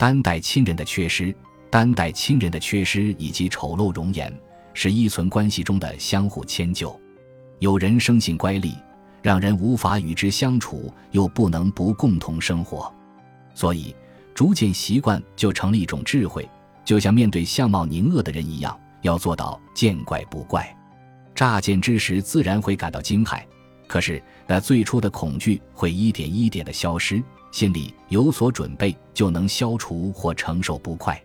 担待亲人的缺失，担待亲人的缺失以及丑陋容颜，是依存关系中的相互迁就。有人生性乖戾，让人无法与之相处，又不能不共同生活，所以逐渐习惯就成了一种智慧。就像面对相貌宁恶的人一样，要做到见怪不怪。乍见之时，自然会感到惊骇，可是那最初的恐惧会一点一点的消失。心里有所准备，就能消除或承受不快。